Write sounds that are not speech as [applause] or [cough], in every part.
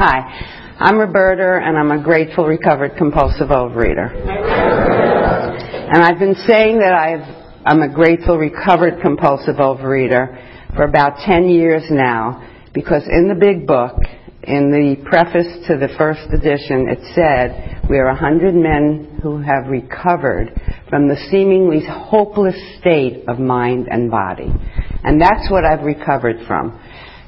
Hi, I'm Roberta, and I'm a grateful, recovered, compulsive overeater. And I've been saying that I've, I'm a grateful, recovered, compulsive overeater for about 10 years now, because in the big book, in the preface to the first edition, it said, we are a hundred men who have recovered from the seemingly hopeless state of mind and body. And that's what I've recovered from.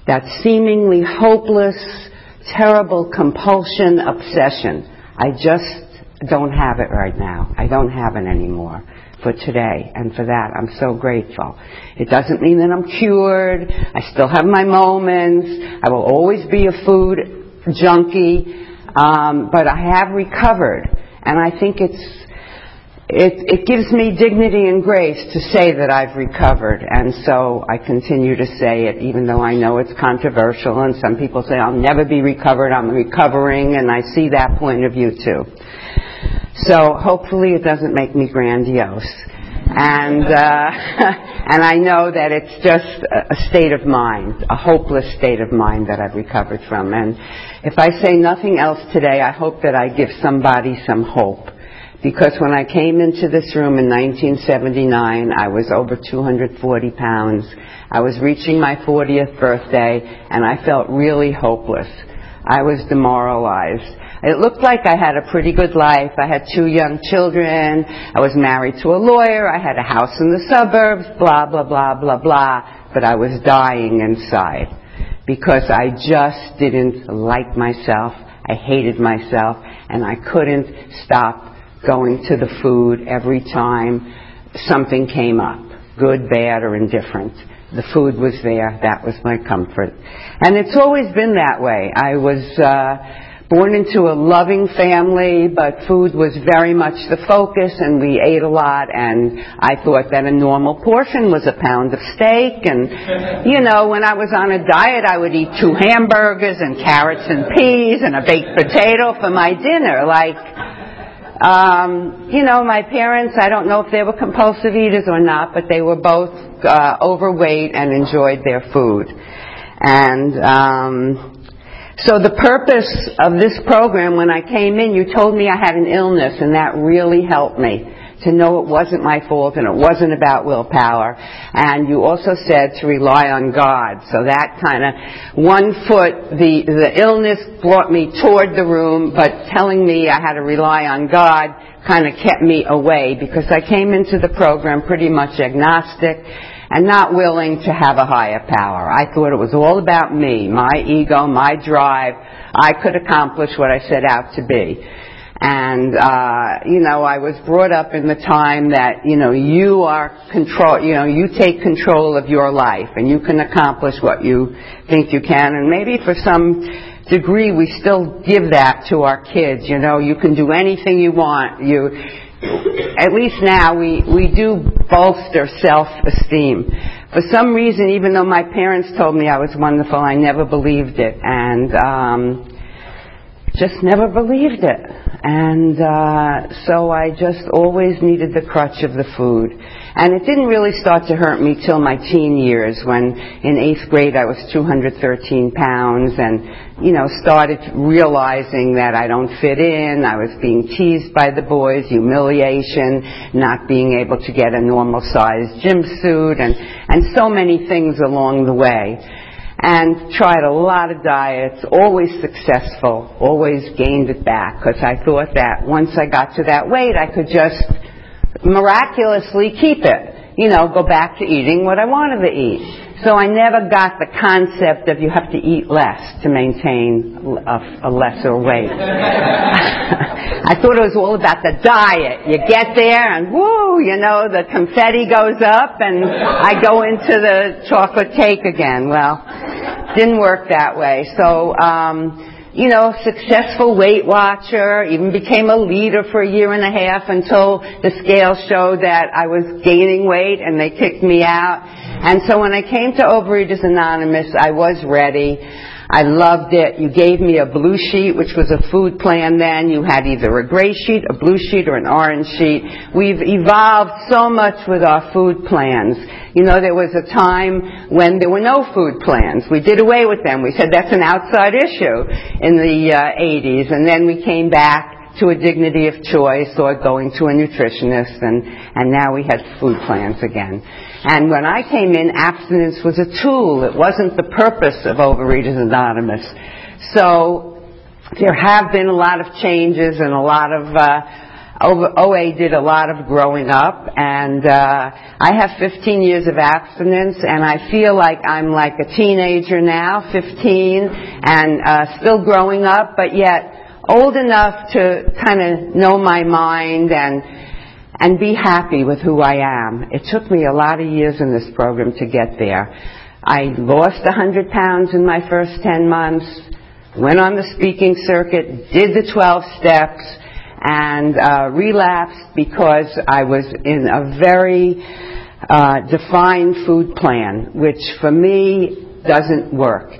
That seemingly hopeless, terrible compulsion, obsession. I just don't have it right now. I don't have it anymore for today. And for that, I'm so grateful. It doesn't mean that I'm cured. I still have my moments. I will always be a food junkie. Um, but I have recovered. And I think it's it, it gives me dignity and grace to say that I've recovered, and so I continue to say it, even though I know it's controversial, and some people say I'll never be recovered, I'm recovering, and I see that point of view too. So hopefully it doesn't make me grandiose. And, uh, [laughs] and I know that it's just a state of mind, a hopeless state of mind that I've recovered from. And if I say nothing else today, I hope that I give somebody some hope because when I came into this room in 1979, I was over 240 pounds. I was reaching my 40th birthday, and I felt really hopeless. I was demoralized. It looked like I had a pretty good life. I had two young children. I was married to a lawyer. I had a house in the suburbs, blah, blah, blah, blah, blah. But I was dying inside because I just didn't like myself. I hated myself, and I couldn't stop going to the food every time something came up, good, bad, or indifferent. The food was there. That was my comfort. And it's always been that way. I was, uh, born into a loving family, but food was very much the focus and we ate a lot and I thought that a normal portion was a pound of steak and, you know, when I was on a diet I would eat two hamburgers and carrots and peas and a baked potato for my dinner. Like, um, you know, my parents, I don't know if they were compulsive eaters or not, but they were both uh, overweight and enjoyed their food. And um, so the purpose of this program, when I came in, you told me I had an illness, and that really helped me to know it wasn't my fault and it wasn't about willpower. And you also said to rely on God. So that kind of one foot, the, the illness brought me toward the room, but telling me I had to rely on God kind of kept me away because I came into the program pretty much agnostic and not willing to have a higher power. I thought it was all about me, my ego, my drive. I could accomplish what I set out to be. And, uh, you know, I was brought up in the time that, you know, you are control, you know, you take control of your life and you can accomplish what you think you can. And maybe for some degree we still give that to our kids, you know, you can do anything you want. You, at least now we, we do bolster self-esteem. For some reason, even though my parents told me I was wonderful, I never believed it and um, just never believed it. And uh, so I just always needed the crutch of the food. And it didn't really start to hurt me till my teen years when in eighth grade I was 213 pounds and, you know, started realizing that I don't fit in. I was being teased by the boys, humiliation, not being able to get a normal sized gym suit and, and so many things along the way and tried a lot of diets, always successful, always gained it back because I thought that once I got to that weight I could just miraculously keep it. You know, go back to eating what I wanted to eat. So I never got the concept of you have to eat less to maintain a, a lesser weight. [laughs] I thought it was all about the diet. You get there and woo, you know, the confetti goes up and I go into the chocolate cake again. Well, didn't work that way. So, um, you know, successful Weight Watcher, even became a leader for a year and a half until the scale showed that I was gaining weight and they kicked me out. And so when I came to Overeaters Anonymous, I was ready. I loved it. You gave me a blue sheet, which was a food plan then. You had either a gray sheet, a blue sheet, or an orange sheet. We've evolved so much with our food plans. You know, there was a time when there were no food plans. We did away with them. We said that's an outside issue in the uh, 80s. And then we came back to a dignity of choice or going to a nutritionist and, and now we had food plans again. And when I came in, abstinence was a tool. It wasn't the purpose of Overeaters Anonymous. So there have been a lot of changes and a lot of, uh, OA did a lot of growing up and uh, I have 15 years of abstinence and I feel like I'm like a teenager now, 15 and uh, still growing up but yet old enough to kind of know my mind and and be happy with who I am. It took me a lot of years in this program to get there. I lost 100 pounds in my first 10 months, went on the speaking circuit, did the 12 steps, and uh, relapsed because I was in a very uh, defined food plan, which for me doesn't work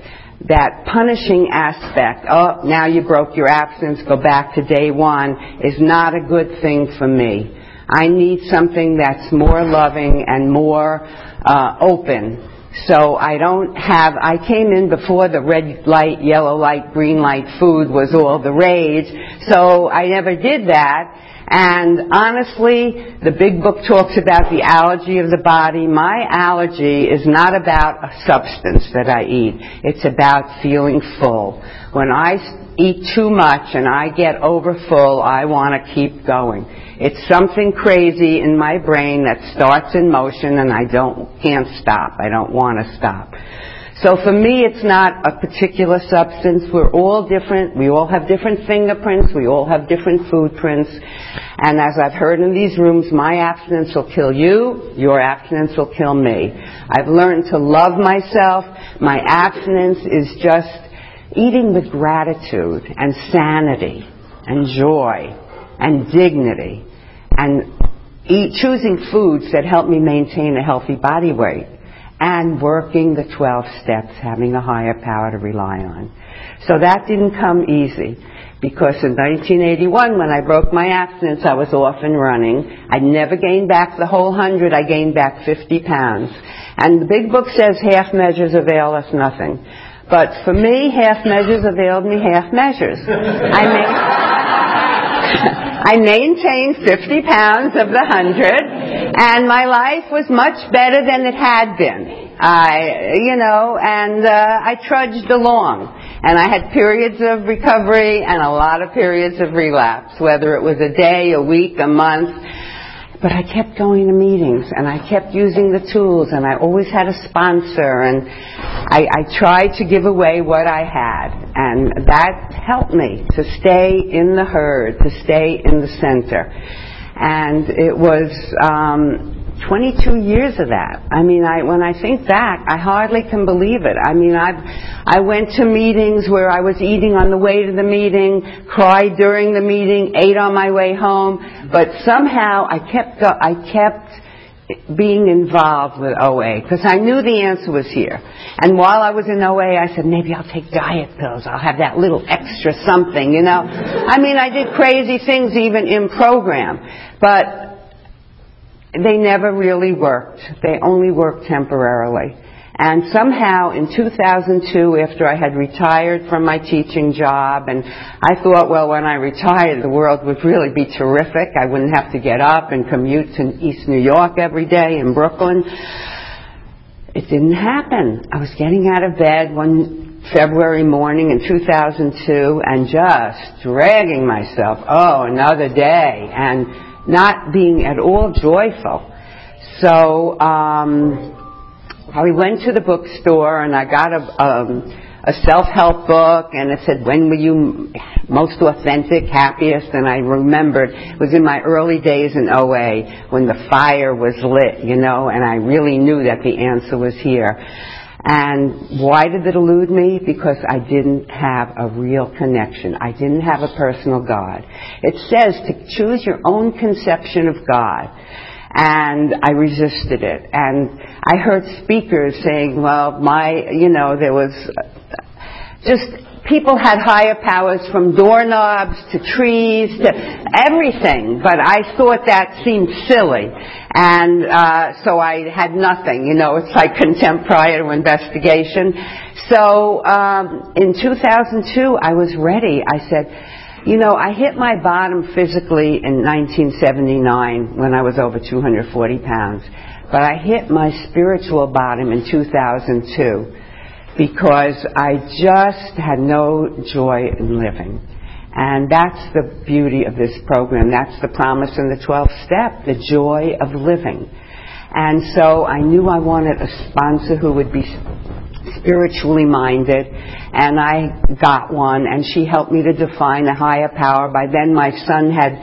that punishing aspect, oh, now you broke your abstinence, go back to day one, is not a good thing for me. I need something that's more loving and more uh, open. So I don't have, I came in before the red light, yellow light, green light food was all the rage, so I never did that. And honestly, the big book talks about the allergy of the body. My allergy is not about a substance that I eat. It's about feeling full. When I eat too much and I get overfull, I want to keep going. It's something crazy in my brain that starts in motion and I don't, can't stop. I don't want to stop. So for me, it's not a particular substance. We're all different. We all have different fingerprints. We all have different food prints. And as I've heard in these rooms, my abstinence will kill you. Your abstinence will kill me. I've learned to love myself. My abstinence is just eating with gratitude and sanity and joy and dignity and eat, choosing foods that help me maintain a healthy body weight and working the 12 steps, having a higher power to rely on. So that didn't come easy because in 1981 when I broke my abstinence I was off and running. I never gained back the whole hundred, I gained back 50 pounds. And the big book says half measures avail us nothing. But for me, half measures availed me half measures. I mean, [laughs] I maintained 50 pounds of the 100, and my life was much better than it had been. I, you know, and uh, I trudged along. And I had periods of recovery and a lot of periods of relapse, whether it was a day, a week, a month. But I kept going to meetings and I kept using the tools and I always had a sponsor and I, I tried to give away what I had and that helped me to stay in the herd, to stay in the center. And it was, um, 22 years of that. I mean, I, when I think back, I hardly can believe it. I mean, I've, I went to meetings where I was eating on the way to the meeting, cried during the meeting, ate on my way home, but somehow I kept, I kept being involved with OA because I knew the answer was here. And while I was in OA, I said, maybe I'll take diet pills. I'll have that little extra something, you know. I mean, I did crazy things even in program. But they never really worked. They only worked temporarily. And somehow in 2002, after I had retired from my teaching job, and I thought, well, when I retired, the world would really be terrific. I wouldn't have to get up and commute to East New York every day in Brooklyn. It didn't happen. I was getting out of bed one February morning in 2002 and just dragging myself, oh, another day. And not being at all joyful. So um, I went to the bookstore and I got a, um, a self-help book and it said, when were you most authentic, happiest? And I remembered it was in my early days in OA when the fire was lit, you know, and I really knew that the answer was here. And why did it elude me? Because I didn't have a real connection. I didn't have a personal God. It says to choose your own conception of God. And I resisted it. And I heard speakers saying, well, my, you know, there was just people had higher powers from doorknobs to trees to everything, but I thought that seemed silly. And uh, so I had nothing, you know, it's like contempt prior to investigation. So um, in 2002, I was ready. I said, you know, I hit my bottom physically in 1979 when I was over 240 pounds, but I hit my spiritual bottom in 2002 because I just had no joy in living. And that's the beauty of this program. That's the promise in the 12th step, the joy of living. And so I knew I wanted a sponsor who would be spiritually minded, and I got one, and she helped me to define a higher power. By then my son had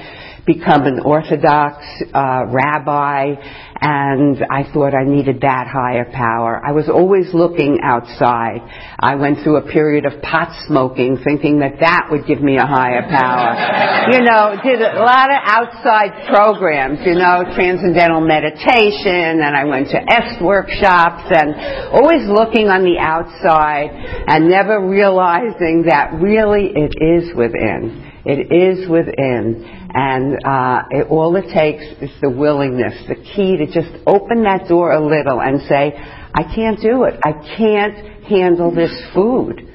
become an Orthodox uh, rabbi, and I thought I needed that higher power. I was always looking outside. I went through a period of pot smoking, thinking that that would give me a higher power. [laughs] you know, did a lot of outside programs, you know, transcendental meditation, and I went to est workshops, and always looking on the outside, and never realizing that really it is within. It is within. And uh, it, all it takes is the willingness, the key to just open that door a little and say, I can't do it. I can't handle this food.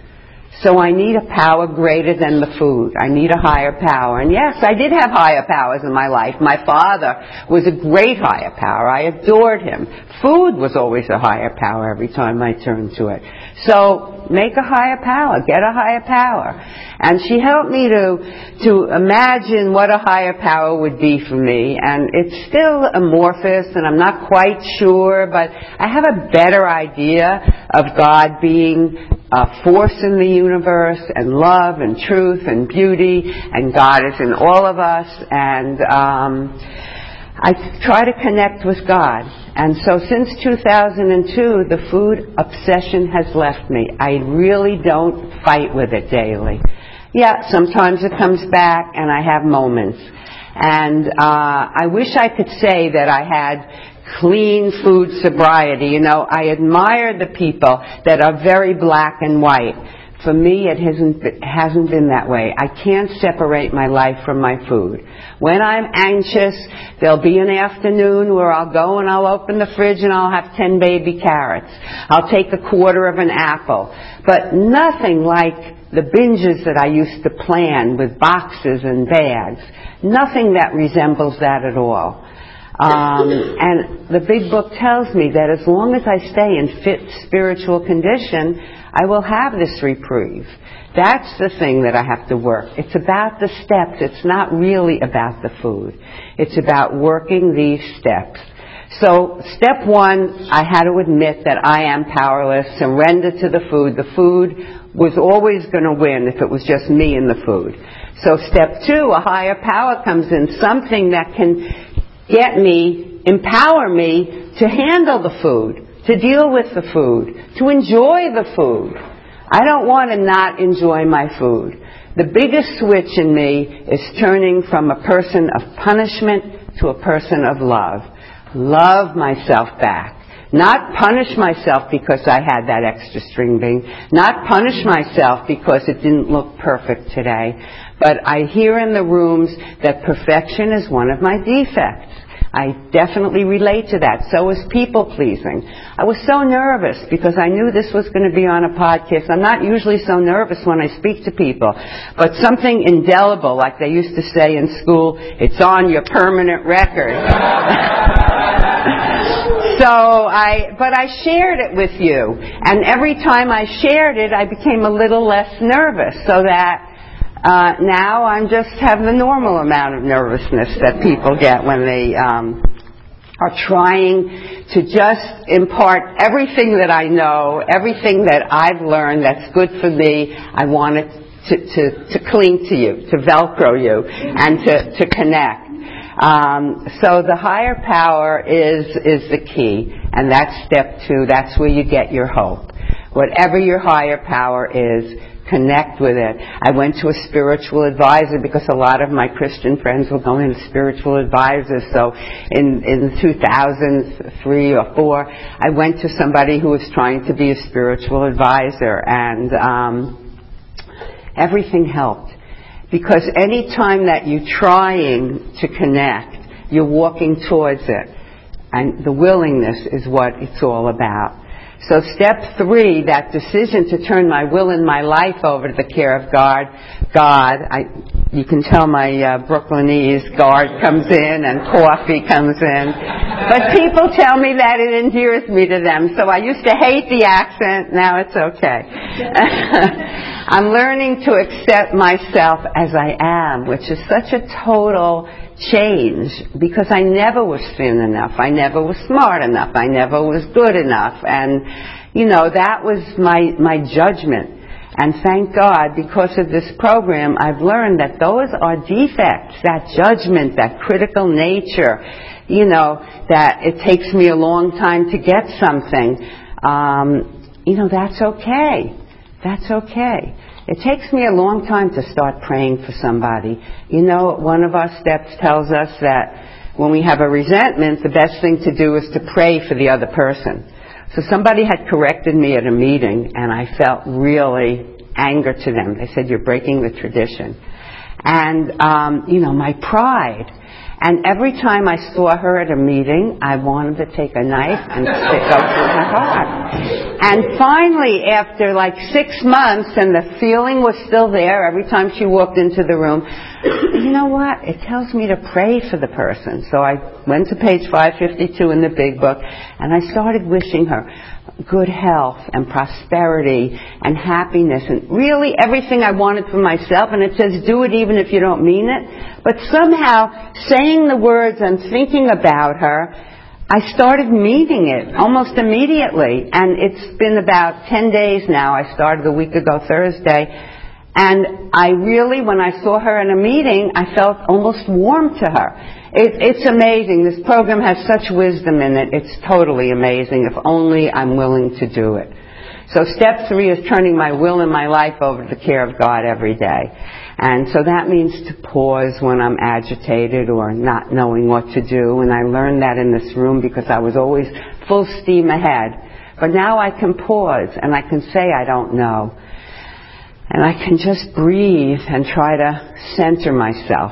So I need a power greater than the food. I need a higher power. And yes, I did have higher powers in my life. My father was a great higher power. I adored him. Food was always a higher power every time I turned to it. So make a higher power. Get a higher power. And she helped me to, to imagine what a higher power would be for me. And it's still amorphous and I'm not quite sure, but I have a better idea of God being a force in the universe and love and truth and beauty and God is in all of us and um, I try to connect with God. And so since 2002, the food obsession has left me. I really don't fight with it daily. Yeah, sometimes it comes back and I have moments. And uh, I wish I could say that I had clean food sobriety. You know, I admire the people that are very black and white. For me, it hasn't, hasn't been that way. I can't separate my life from my food. When I'm anxious, there'll be an afternoon where I'll go and I'll open the fridge and I'll have 10 baby carrots. I'll take a quarter of an apple. But nothing like the binges that I used to plan with boxes and bags. Nothing that resembles that at all. Um, and the big book tells me that as long as I stay in fit spiritual condition, I will have this reprieve. That's the thing that I have to work. It's about the steps. It's not really about the food. It's about working these steps. So step one, I had to admit that I am powerless, surrender to the food. The food was always going to win if it was just me and the food. So step two, a higher power comes in, something that can get me, empower me to handle the food, to deal with the food, to enjoy the food. I don't want to not enjoy my food. The biggest switch in me is turning from a person of punishment to a person of love. Love myself back. Not punish myself because I had that extra string bean. Not punish myself because it didn't look perfect today. But I hear in the rooms that perfection is one of my defects. I definitely relate to that. So is people pleasing. I was so nervous because I knew this was going to be on a podcast. I'm not usually so nervous when I speak to people, but something indelible, like they used to say in school, it's on your permanent record. [laughs] so I, but I shared it with you, and every time I shared it, I became a little less nervous, so that uh, now I'm just have the normal amount of nervousness that people get when they um, are trying to just impart everything that I know, everything that I've learned that's good for me. I want it to, to, to cling to you, to Velcro you, and to, to connect. Um, so the higher power is is the key, and that's step two. That's where you get your hope. Whatever your higher power is, connect with it. I went to a spiritual advisor because a lot of my Christian friends were going to spiritual advisors. So in, in 2003 or 4, I went to somebody who was trying to be a spiritual advisor and, um, Everything helped. Because any time that you're trying to connect, you're walking towards it. And the willingness is what it's all about. So step three, that decision to turn my will and my life over to the care of God, God, I, you can tell my uh, Brooklynese guard comes in and coffee comes in. But people tell me that it endears me to them. So I used to hate the accent, now it's okay. [laughs] I'm learning to accept myself as I am, which is such a total change because I never was thin enough. I never was smart enough. I never was good enough. And, you know, that was my, my judgment. And thank God, because of this program, I've learned that those are defects, that judgment, that critical nature, you know, that it takes me a long time to get something. Um, you know, that's okay. That's okay. It takes me a long time to start praying for somebody. You know, one of our steps tells us that when we have a resentment, the best thing to do is to pray for the other person. So somebody had corrected me at a meeting and I felt really anger to them. They said, you're breaking the tradition. And, um, you know, my pride and every time I saw her at a meeting, I wanted to take a knife and stick up through her heart. And finally, after like six months, and the feeling was still there every time she walked into the room, you know what? It tells me to pray for the person. So I went to page 552 in the big book, and I started wishing her good health and prosperity and happiness and really everything I wanted for myself. And it says do it even if you don't mean it. But somehow saying the words and thinking about her, I started meaning it almost immediately. And it's been about 10 days now. I started a week ago Thursday. And I really, when I saw her in a meeting, I felt almost warm to her. It, it's amazing. This program has such wisdom in it. It's totally amazing if only I'm willing to do it. So step three is turning my will and my life over to the care of God every day. And so that means to pause when I'm agitated or not knowing what to do. And I learned that in this room because I was always full steam ahead. But now I can pause and I can say I don't know. And I can just breathe and try to center myself.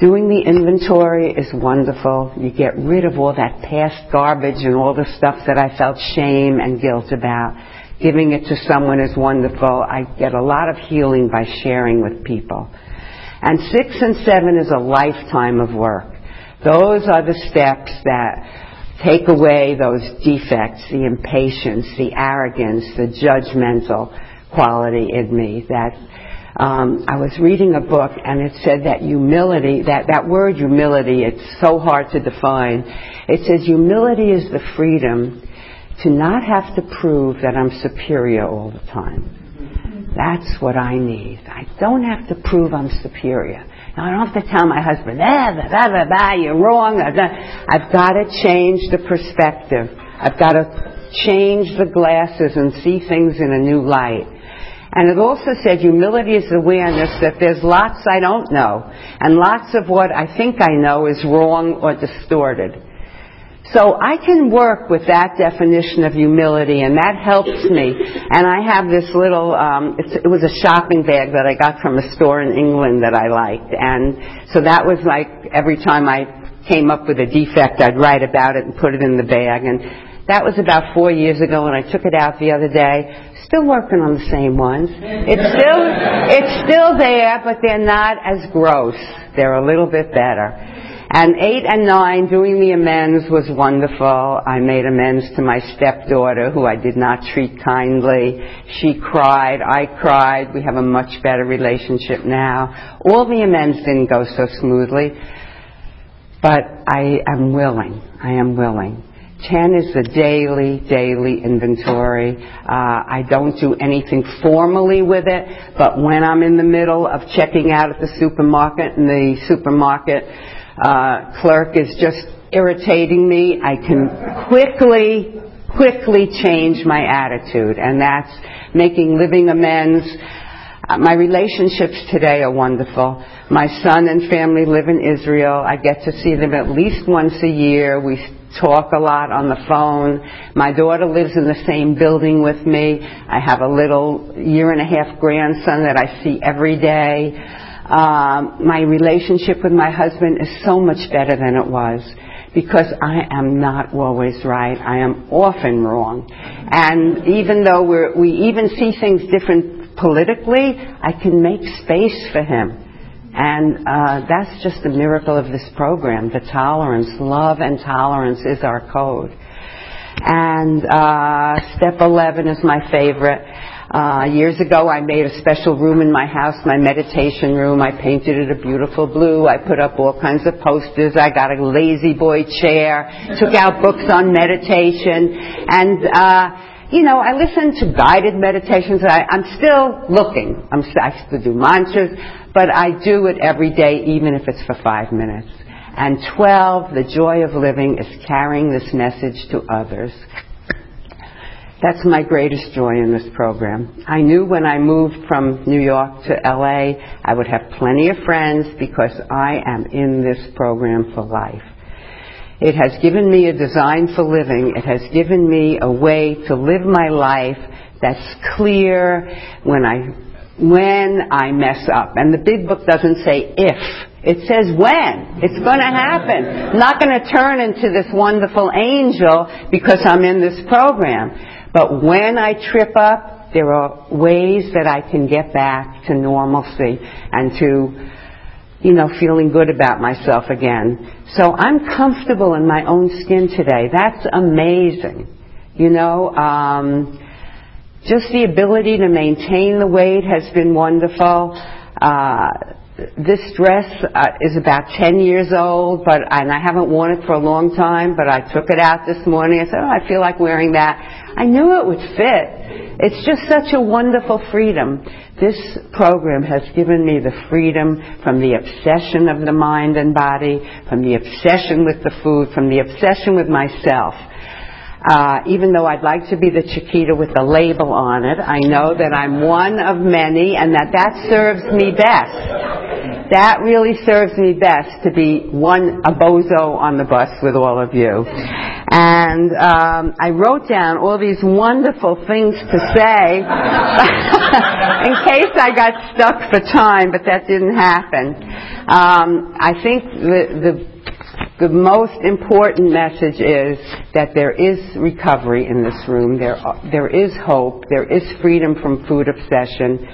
Doing the inventory is wonderful. You get rid of all that past garbage and all the stuff that I felt shame and guilt about. Giving it to someone is wonderful. I get a lot of healing by sharing with people. And six and seven is a lifetime of work. Those are the steps that take away those defects, the impatience, the arrogance, the judgmental quality in me that um, I was reading a book and it said that humility, that, that word humility, it's so hard to define. It says humility is the freedom to not have to prove that I'm superior all the time. That's what I need. I don't have to prove I'm superior. Now, I don't have to tell my husband, ah, blah, blah, blah, blah, you're wrong. I've got to change the perspective. I've got to change the glasses and see things in a new light. And it also said humility is awareness that there's lots I don't know, and lots of what I think I know is wrong or distorted. So I can work with that definition of humility, and that helps me. And I have this little, um, it was a shopping bag that I got from a store in England that I liked, and so that was like every time I came up with a defect, I'd write about it and put it in the bag. And that was about four years ago, and I took it out the other day still working on the same ones. It's still, it's still there, but they're not as gross. They're a little bit better. And eight and nine, doing the amends was wonderful. I made amends to my stepdaughter, who I did not treat kindly. She cried, I cried. We have a much better relationship now. All the amends didn't go so smoothly, but I am willing. I am willing. 10 is the daily, daily inventory. Uh, I don't do anything formally with it, but when I'm in the middle of checking out at the supermarket and the supermarket uh, clerk is just irritating me, I can quickly, quickly change my attitude, and that's making living amends. My relationships today are wonderful. My son and family live in Israel. I get to see them at least once a year. We talk a lot on the phone. My daughter lives in the same building with me. I have a little year and a half grandson that I see every day. Um, my relationship with my husband is so much better than it was because I am not always right. I am often wrong. And even though we're, we even see things different politically, I can make space for him. And uh, that's just the miracle of this program. The tolerance, love and tolerance is our code. And uh, step 11 is my favorite. Uh, years ago, I made a special room in my house, my meditation room. I painted it a beautiful blue. I put up all kinds of posters. I got a La-Z-Boy chair, took out books on meditation, and uh, you know, I listen to guided meditations. I, I'm still looking. I'm, I still do mantras, but I do it every day, even if it's for five minutes. And 12, the joy of living is carrying this message to others. That's my greatest joy in this program. I knew when I moved from New York to LA, I would have plenty of friends because I am in this program for life. It has given me a design for living. It has given me a way to live my life that's clear when I, when I mess up. And the big book doesn't say if. It says when. It's going to happen. I'm not going to turn into this wonderful angel because I'm in this program. But when I trip up, there are ways that I can get back to normalcy and to, you know, feeling good about myself again. So I'm comfortable in my own skin today. That's amazing. You know, um, just the ability to maintain the weight has been wonderful. Uh, this dress uh, is about 10 years old, but and I haven't worn it for a long time. But I took it out this morning. I said, "Oh, I feel like wearing that." I knew it would fit. It's just such a wonderful freedom. This program has given me the freedom from the obsession of the mind and body, from the obsession with the food, from the obsession with myself. Uh, even though I'd like to be the Chiquita with the label on it, I know that I'm one of many and that that serves me best. That really serves me best to be one, a bozo on the bus with all of you. And um, I wrote down all these wonderful things to say [laughs] in case I got stuck for time, but that didn't happen. Um, I think the, the the most important message is that there is recovery in this room. There, there is hope. There is freedom from food obsession.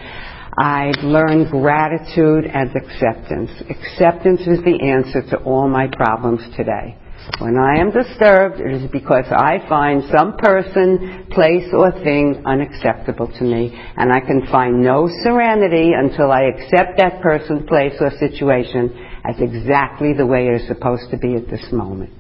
I've learned gratitude and acceptance. Acceptance is the answer to all my problems today. When I am disturbed, it is because I find some person, place, or thing unacceptable to me, and I can find no serenity until I accept that person, place, or situation as exactly the way it is supposed to be at this moment.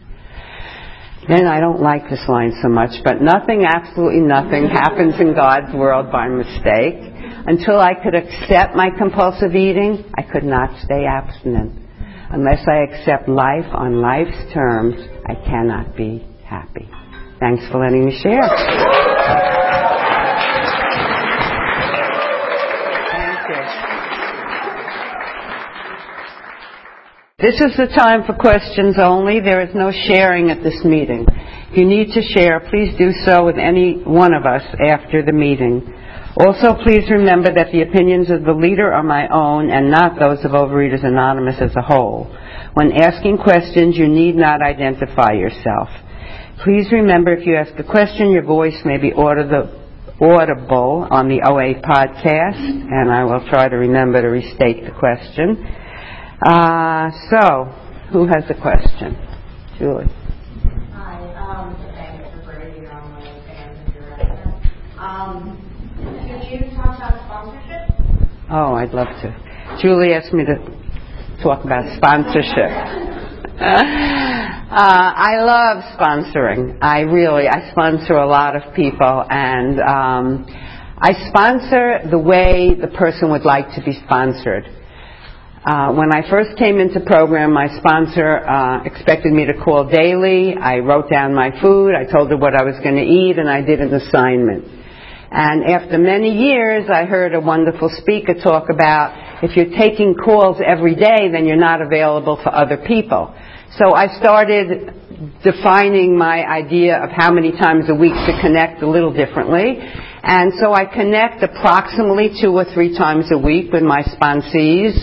Then I don't like this line so much, but nothing, absolutely nothing [laughs] happens in God's world by mistake. Until I could accept my compulsive eating, I could not stay abstinent. Unless I accept life on life's terms, I cannot be happy. Thanks for letting me share. This is the time for questions only. There is no sharing at this meeting. If you need to share, please do so with any one of us after the meeting. Also, please remember that the opinions of the leader are my own and not those of Overeaters Anonymous as a whole. When asking questions, you need not identify yourself. Please remember if you ask a question, your voice may be audible on the OA podcast, and I will try to remember to restate the question. Uh, so, who has a question? Julie. Hi, um, thanks for bringing your online fans if you're Um, could you talk about sponsorship? Oh, I'd love to. Julie asked me to talk about sponsorship. Uh, I love sponsoring. I really, I sponsor a lot of people and, um, I sponsor the way the person would like to be sponsored. Uh, when I first came into program, my sponsor uh, expected me to call daily. I wrote down my food. I told her what I was going to eat, and I did an assignment. And after many years, I heard a wonderful speaker talk about if you're taking calls every day, then you're not available for other people. So I started defining my idea of how many times a week to connect a little differently. And so I connect approximately two or three times a week with my sponsees.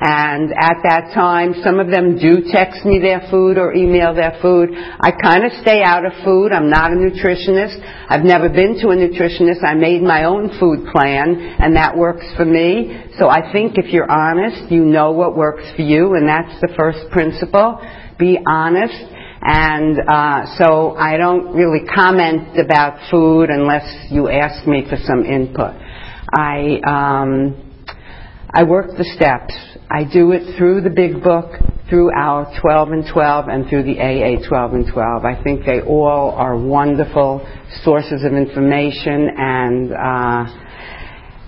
And at that time, some of them do text me their food or email their food. I kind of stay out of food. I'm not a nutritionist. I've never been to a nutritionist. I made my own food plan, and that works for me. So I think if you're honest, you know what works for you, and that's the first principle. Be honest. And uh, so I don't really comment about food unless you ask me for some input. I um, I work the steps. I do it through the big book, through our 12 and 12, and through the AA 12 and 12. I think they all are wonderful sources of information and, uh,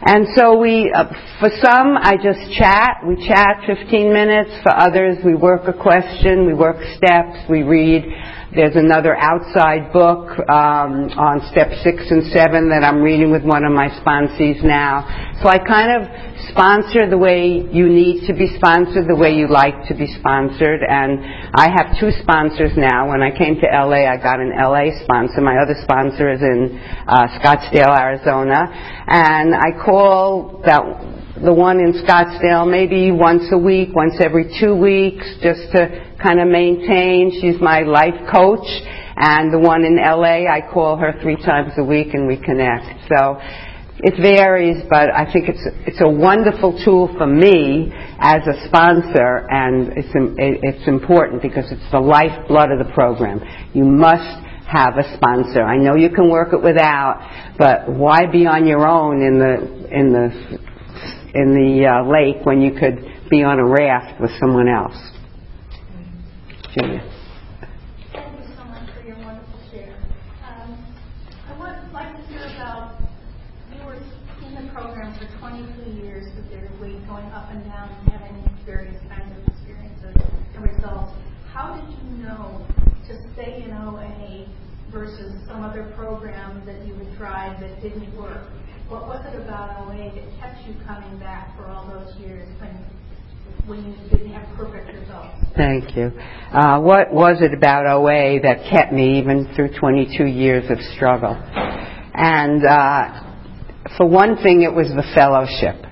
and so we, uh, for some, I just chat. We chat 15 minutes. For others, we work a question, we work steps, we read. There's another outside book um, on step six and seven that I'm reading with one of my sponsees now. So I kind of sponsor the way you need to be sponsored, the way you like to be sponsored. And I have two sponsors now. When I came to LA, I got an LA sponsor. My other sponsor is in uh, Scottsdale, Arizona. And I call that the one in Scottsdale maybe once a week, once every two weeks, just to kind of maintain. She's my life coach. And the one in LA, I call her three times a week and we connect. So it varies, but I think it's it's a wonderful tool for me as a sponsor, and it's it's important because it's the lifeblood of the program. You must have a sponsor. I know you can work it without, but why be on your own in the in the in the uh, lake when you could be on a raft with someone else? Julia. Thank you so much for your wonderful share. Um, I would like to hear about you were in the program for 22 years with your weight going up and down, having various kinds of experiences and results. How did you know to stay in OA versus some other program that you had tried that didn't work? What was it about OA that kept you coming back for all those years when when you didn't have perfect results? Thank you. Uh, what was it about OA that kept me even through 22 years of struggle? And uh, for one thing, it was the fellowship.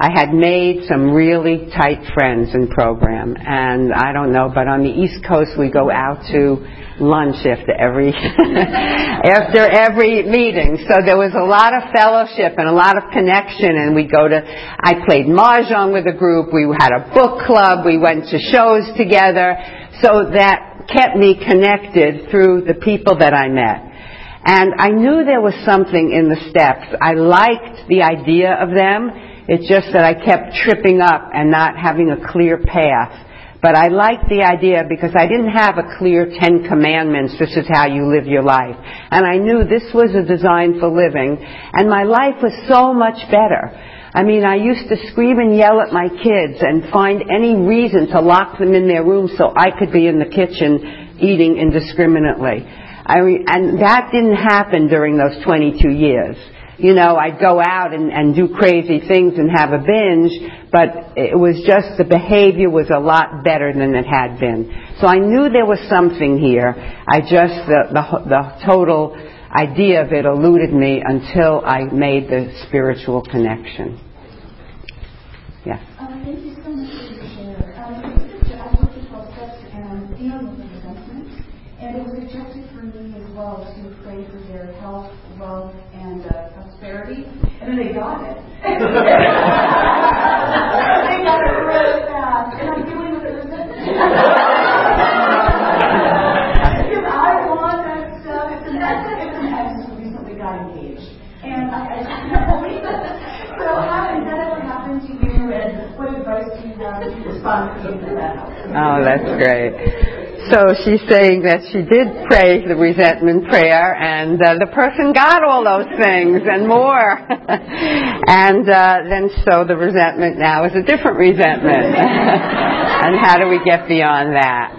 I had made some really tight friends in program, and I don't know, but on the East Coast we go out to lunch after every [laughs] after every meeting. So there was a lot of fellowship and a lot of connection, and we go to. I played mahjong with a group. We had a book club. We went to shows together. So that kept me connected through the people that I met. And I knew there was something in the steps. I liked the idea of them it's just that I kept tripping up and not having a clear path. But I liked the idea because I didn't have a clear Ten Commandments, this is how you live your life. And I knew this was a design for living, and my life was so much better. I mean, I used to scream and yell at my kids and find any reason to lock them in their room so I could be in the kitchen eating indiscriminately. I mean, and that didn't happen during those 22 years you know, I'd go out and, and do crazy things and have a binge, but it was just the behavior was a lot better than it had been. So I knew there was something here. I just, the, the, the total idea of it eluded me until I made the spiritual connection. Yeah. Um, thank you so much for your. Um, I worked with 12 steps and dealing with resentment, and it was objective for me as well to pray for their health, prosperity, and then they got it. [laughs] they got it really fast, and I'm dealing with it resentment. because I want that stuff. It's an it's an ex who recently got engaged, and I, I just can't believe it. So how did that ever happen to you, and what advice do you have to respond to that? Oh, that's great. So she's saying that she did pray the resentment prayer, and uh, the person got all those things and more. [laughs] and uh, then so the resentment now is a different resentment. [laughs] and how do we get beyond that?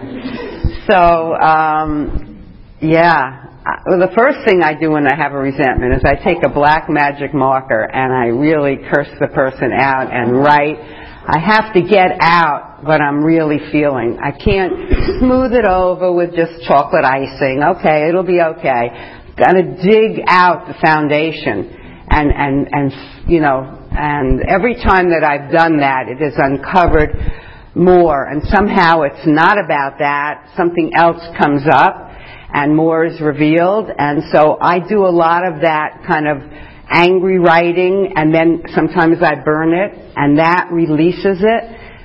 So, um, yeah, well, the first thing I do when I have a resentment is I take a black magic marker and I really curse the person out and write. I have to get out what I'm really feeling. I can't smooth it over with just chocolate icing. Okay, it'll be okay. Gotta dig out the foundation. And, and, and, you know, and every time that I've done that, it has uncovered more. And somehow it's not about that. Something else comes up and more is revealed. And so I do a lot of that kind of angry writing and then sometimes I burn it and that releases it.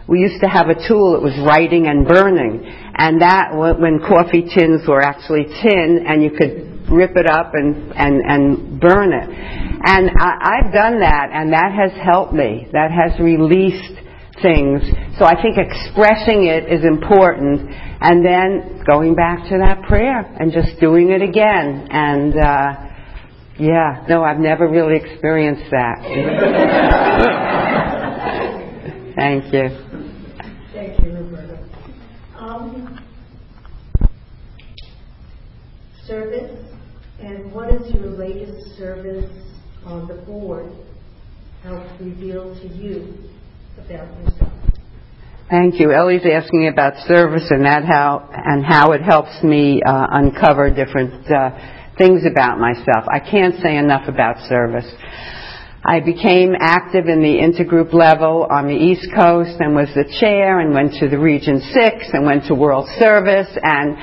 We used to have a tool, it was writing and burning. And that, when coffee tins were actually tin and you could rip it up and, and, and burn it. And I, I've done that and that has helped me. That has released things. So I think expressing it is important and then going back to that prayer and just doing it again. And, uh, yeah, no, I've never really experienced that. [laughs] Thank you. Thank you, Roberta. Um, service, and what is your latest service on the board helped reveal to you about yourself? Thank you. Ellie's asking about service and that how and how it helps me uh, uncover different uh, things about myself. I can't say enough about service. I became active in the intergroup level on the East Coast and was the chair and went to the Region 6 and went to World Service and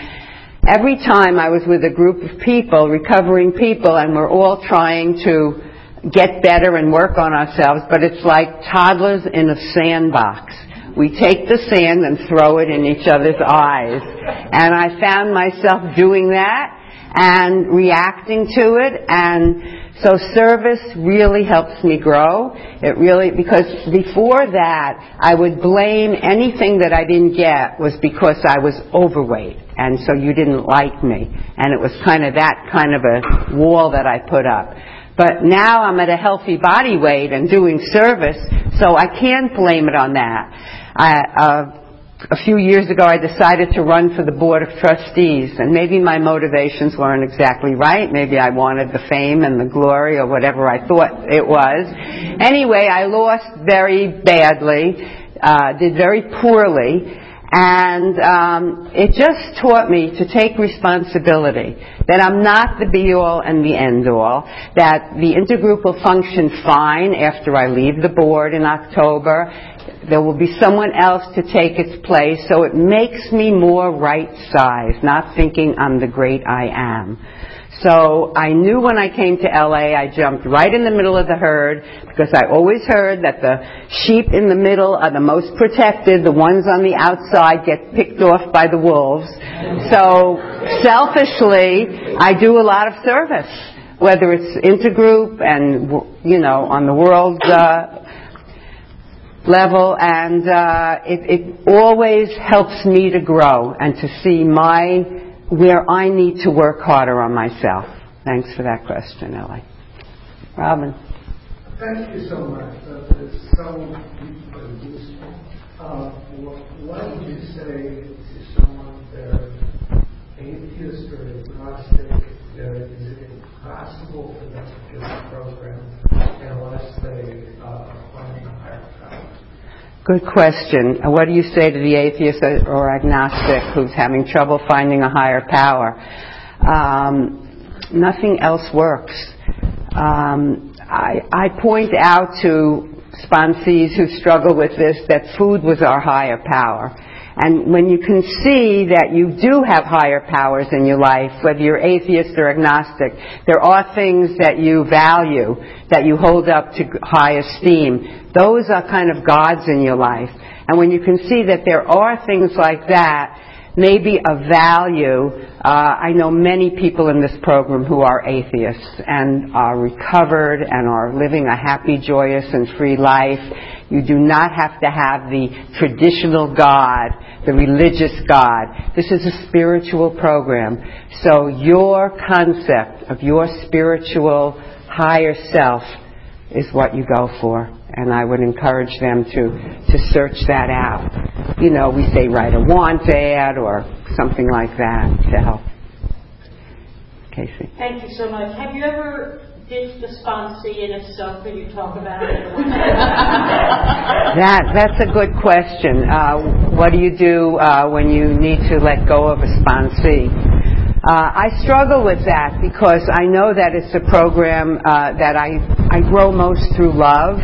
every time I was with a group of people, recovering people, and we're all trying to get better and work on ourselves, but it's like toddlers in a sandbox. We take the sand and throw it in each other's eyes. And I found myself doing that and reacting to it and so service really helps me grow. It really, because before that, I would blame anything that I didn't get was because I was overweight. And so you didn't like me. And it was kind of that kind of a wall that I put up. But now I'm at a healthy body weight and doing service, so I can't blame it on that. I, uh, a few years ago I decided to run for the board of trustees and maybe my motivations weren't exactly right. Maybe I wanted the fame and the glory or whatever I thought it was. Anyway, I lost very badly, uh, did very poorly and um, it just taught me to take responsibility. That I'm not the be all and the end all. That the intergroup will function fine after I leave the board in October. There will be someone else to take its place, so it makes me more right size, not thinking I'm the great I am. So I knew when I came to LA, I jumped right in the middle of the herd because I always heard that the sheep in the middle are the most protected. The ones on the outside get picked off by the wolves. So selfishly, I do a lot of service, whether it's intergroup and, you know, on the world, uh, level and uh, it, it always helps me to grow and to see my where I need to work harder on myself? Thanks for that question, Ellie. Robin. Thank you so much. It's so useful. Uh, what would you say to someone that's atheist or agnostic that is it impossible for them to do the program unless they uh, find? Good question. What do you say to the atheist or agnostic who's having trouble finding a higher power? Um, nothing else works. Um, I, I point out to sponsees who struggle with this that food was our higher power. And when you can see that you do have higher powers in your life, whether you're atheist or agnostic, there are things that you value, that you hold up to high esteem. Those are kind of gods in your life. And when you can see that there are things like that, maybe of value. Uh, I know many people in this program who are atheists and are recovered and are living a happy, joyous, and free life. You do not have to have the traditional God, the religious God. This is a spiritual program. So your concept of your spiritual higher self is what you go for and I would encourage them to, to search that out. You know, we say write a want ad or something like that to help. Casey. Thank you so much. Have you ever ditched a sponsee, and if so, could you talk about it? that that's a good question. Uh, what do you do uh, when you need to let go of a sponsee? Uh, I struggle with that because I know that it's a program uh, that I I grow most through love,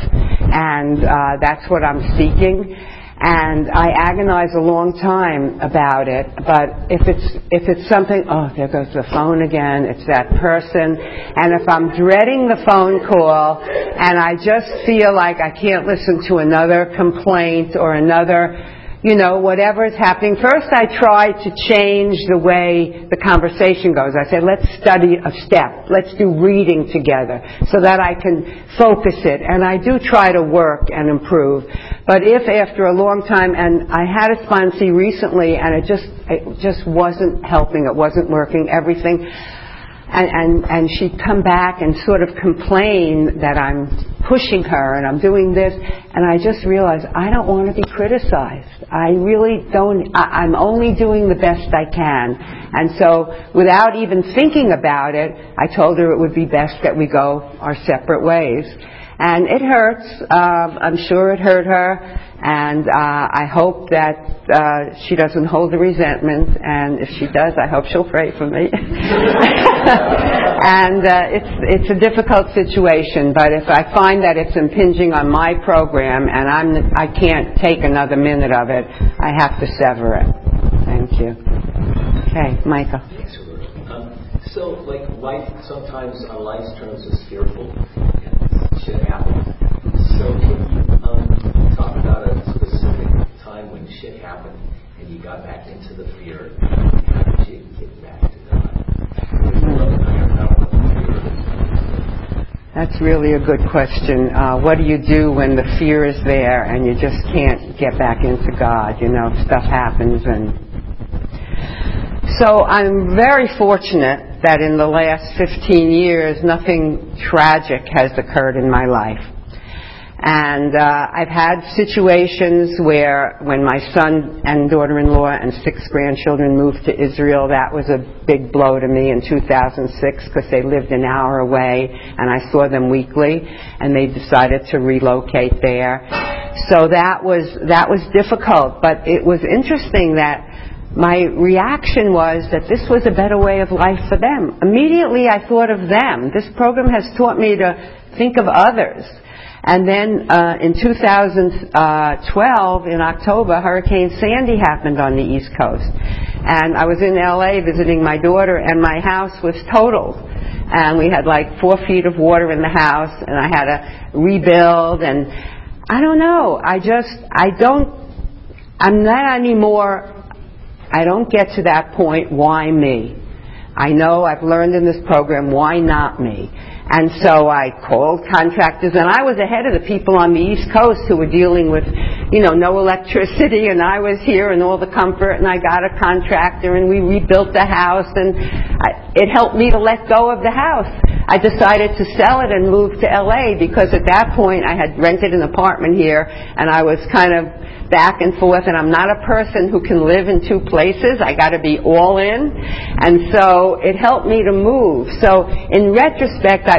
and uh, that's what I'm seeking and I agonize a long time about it. But if it's if it's something, oh, there goes the phone again. It's that person, and if I'm dreading the phone call, and I just feel like I can't listen to another complaint or another you know, whatever is happening. First, I try to change the way the conversation goes. I say, let's study a step. Let's do reading together so that I can focus it. And I do try to work and improve. But if after a long time, and I had a sponsee recently and it just, it just wasn't helping, it wasn't working, everything, and, and, and she'd come back and sort of complain that I'm pushing her and I'm doing this, and I just realized I don't want to be criticized. I really don't, I, I'm only doing the best I can. And so, without even thinking about it, I told her it would be best that we go our separate ways. And it hurts. Um, I'm sure it hurt her and uh, I hope that uh, she doesn't hold the resentment. And if she does, I hope she'll pray for me. [laughs] and uh, it's it's a difficult situation, but if I find that it's impinging on my program and I'm I can't take another minute of it, I have to sever it. Thank you. Okay, Michael. Um, so, like life, sometimes our life turns us fearful. Shit happens. So, can you um, talk about when shit happened and you got back into the fear. How did you get back to God? That's really a good question. Uh, what do you do when the fear is there and you just can't get back into God? You know, stuff happens and. So I'm very fortunate that in the last 15 years nothing tragic has occurred in my life. And uh, I've had situations where when my son and daughter-in-law and six grandchildren moved to Israel, that was a big blow to me in 2006 because they lived an hour away and I saw them weekly and they decided to relocate there. So that was, that was difficult, but it was interesting that my reaction was that this was a better way of life for them. Immediately I thought of them. This program has taught me to think of others. And then uh, in 2012, in October, Hurricane Sandy happened on the East Coast. And I was in LA visiting my daughter, and my house was totaled. And we had like four feet of water in the house, and I had to rebuild. And I don't know. I just, I don't, I'm not anymore, I don't get to that point, why me? I know I've learned in this program, why not me? And so I called contractors, and I was ahead of the people on the East Coast who were dealing with, you know, no electricity, and I was here and all the comfort, and I got a contractor, and we rebuilt the house, and I, it helped me to let go of the house. I decided to sell it and move to LA because at that point I had rented an apartment here, and I was kind of back and forth, and I'm not a person who can live in two places. I got to be all in, and so it helped me to move. So in retrospect, I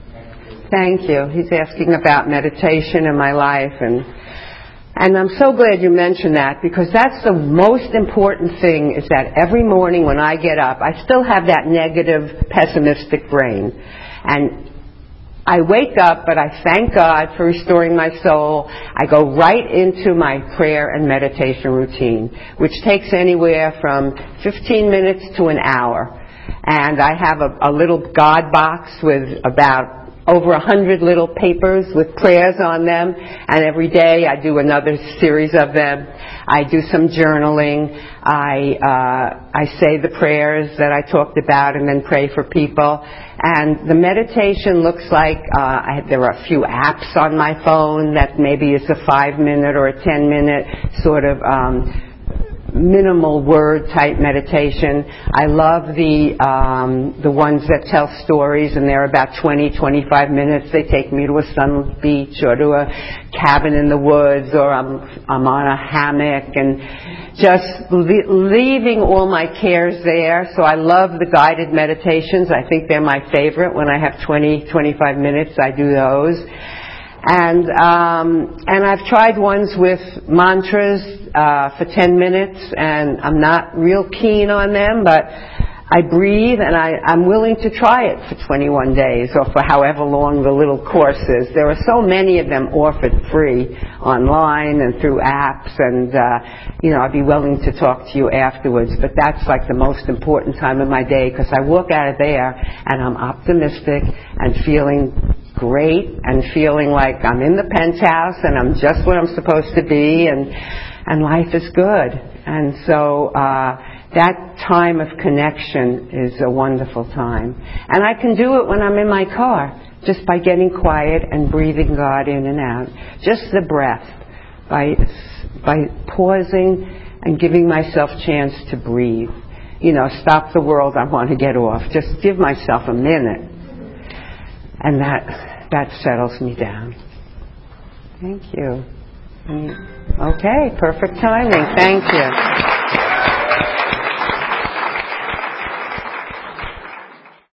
Thank you. He's asking about meditation in my life and and I'm so glad you mentioned that because that's the most important thing is that every morning when I get up, I still have that negative, pessimistic brain. And I wake up, but I thank God for restoring my soul. I go right into my prayer and meditation routine, which takes anywhere from 15 minutes to an hour. And I have a, a little God box with about over a hundred little papers with prayers on them, and every day I do another series of them. I do some journaling. I uh, I say the prayers that I talked about, and then pray for people. And the meditation looks like uh, I, there are a few apps on my phone that maybe is a five minute or a ten minute sort of. Um, minimal word type meditation. I love the um, the ones that tell stories, and they're about 20, 25 minutes. They take me to a sunlit beach or to a cabin in the woods, or I'm I'm on a hammock and just le- leaving all my cares there. So I love the guided meditations. I think they're my favorite. When I have 20, 25 minutes, I do those. And um, and I've tried ones with mantras uh, for 10 minutes, and I'm not real keen on them, but I breathe, and I, I'm willing to try it for 21 days or for however long the little course is. There are so many of them offered free online and through apps, and uh, you know I'd be willing to talk to you afterwards. But that's like the most important time of my day because I walk out of there and I'm optimistic and feeling great and feeling like I'm in the penthouse and I'm just where I'm supposed to be and and life is good. And so uh, that time of connection is a wonderful time. And I can do it when I'm in my car, just by getting quiet and breathing God in and out. Just the breath, by by pausing and giving myself chance to breathe. You know, stop the world. I want to get off. Just give myself a minute, and that that settles me down. Thank you. Mm. Okay, perfect timing. Thank you.